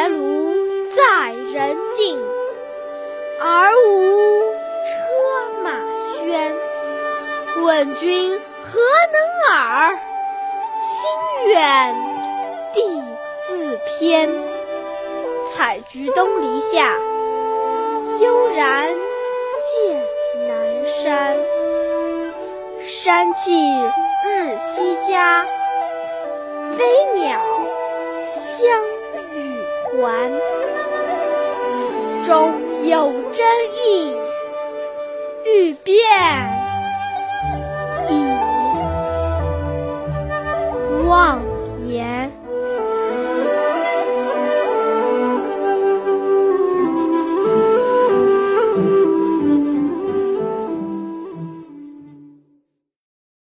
白庐在人境，而无车马喧。问君何能尔，心远地自偏。采菊东篱下，悠然见南山。山气日夕佳。还。此中有真意，欲辨已忘言。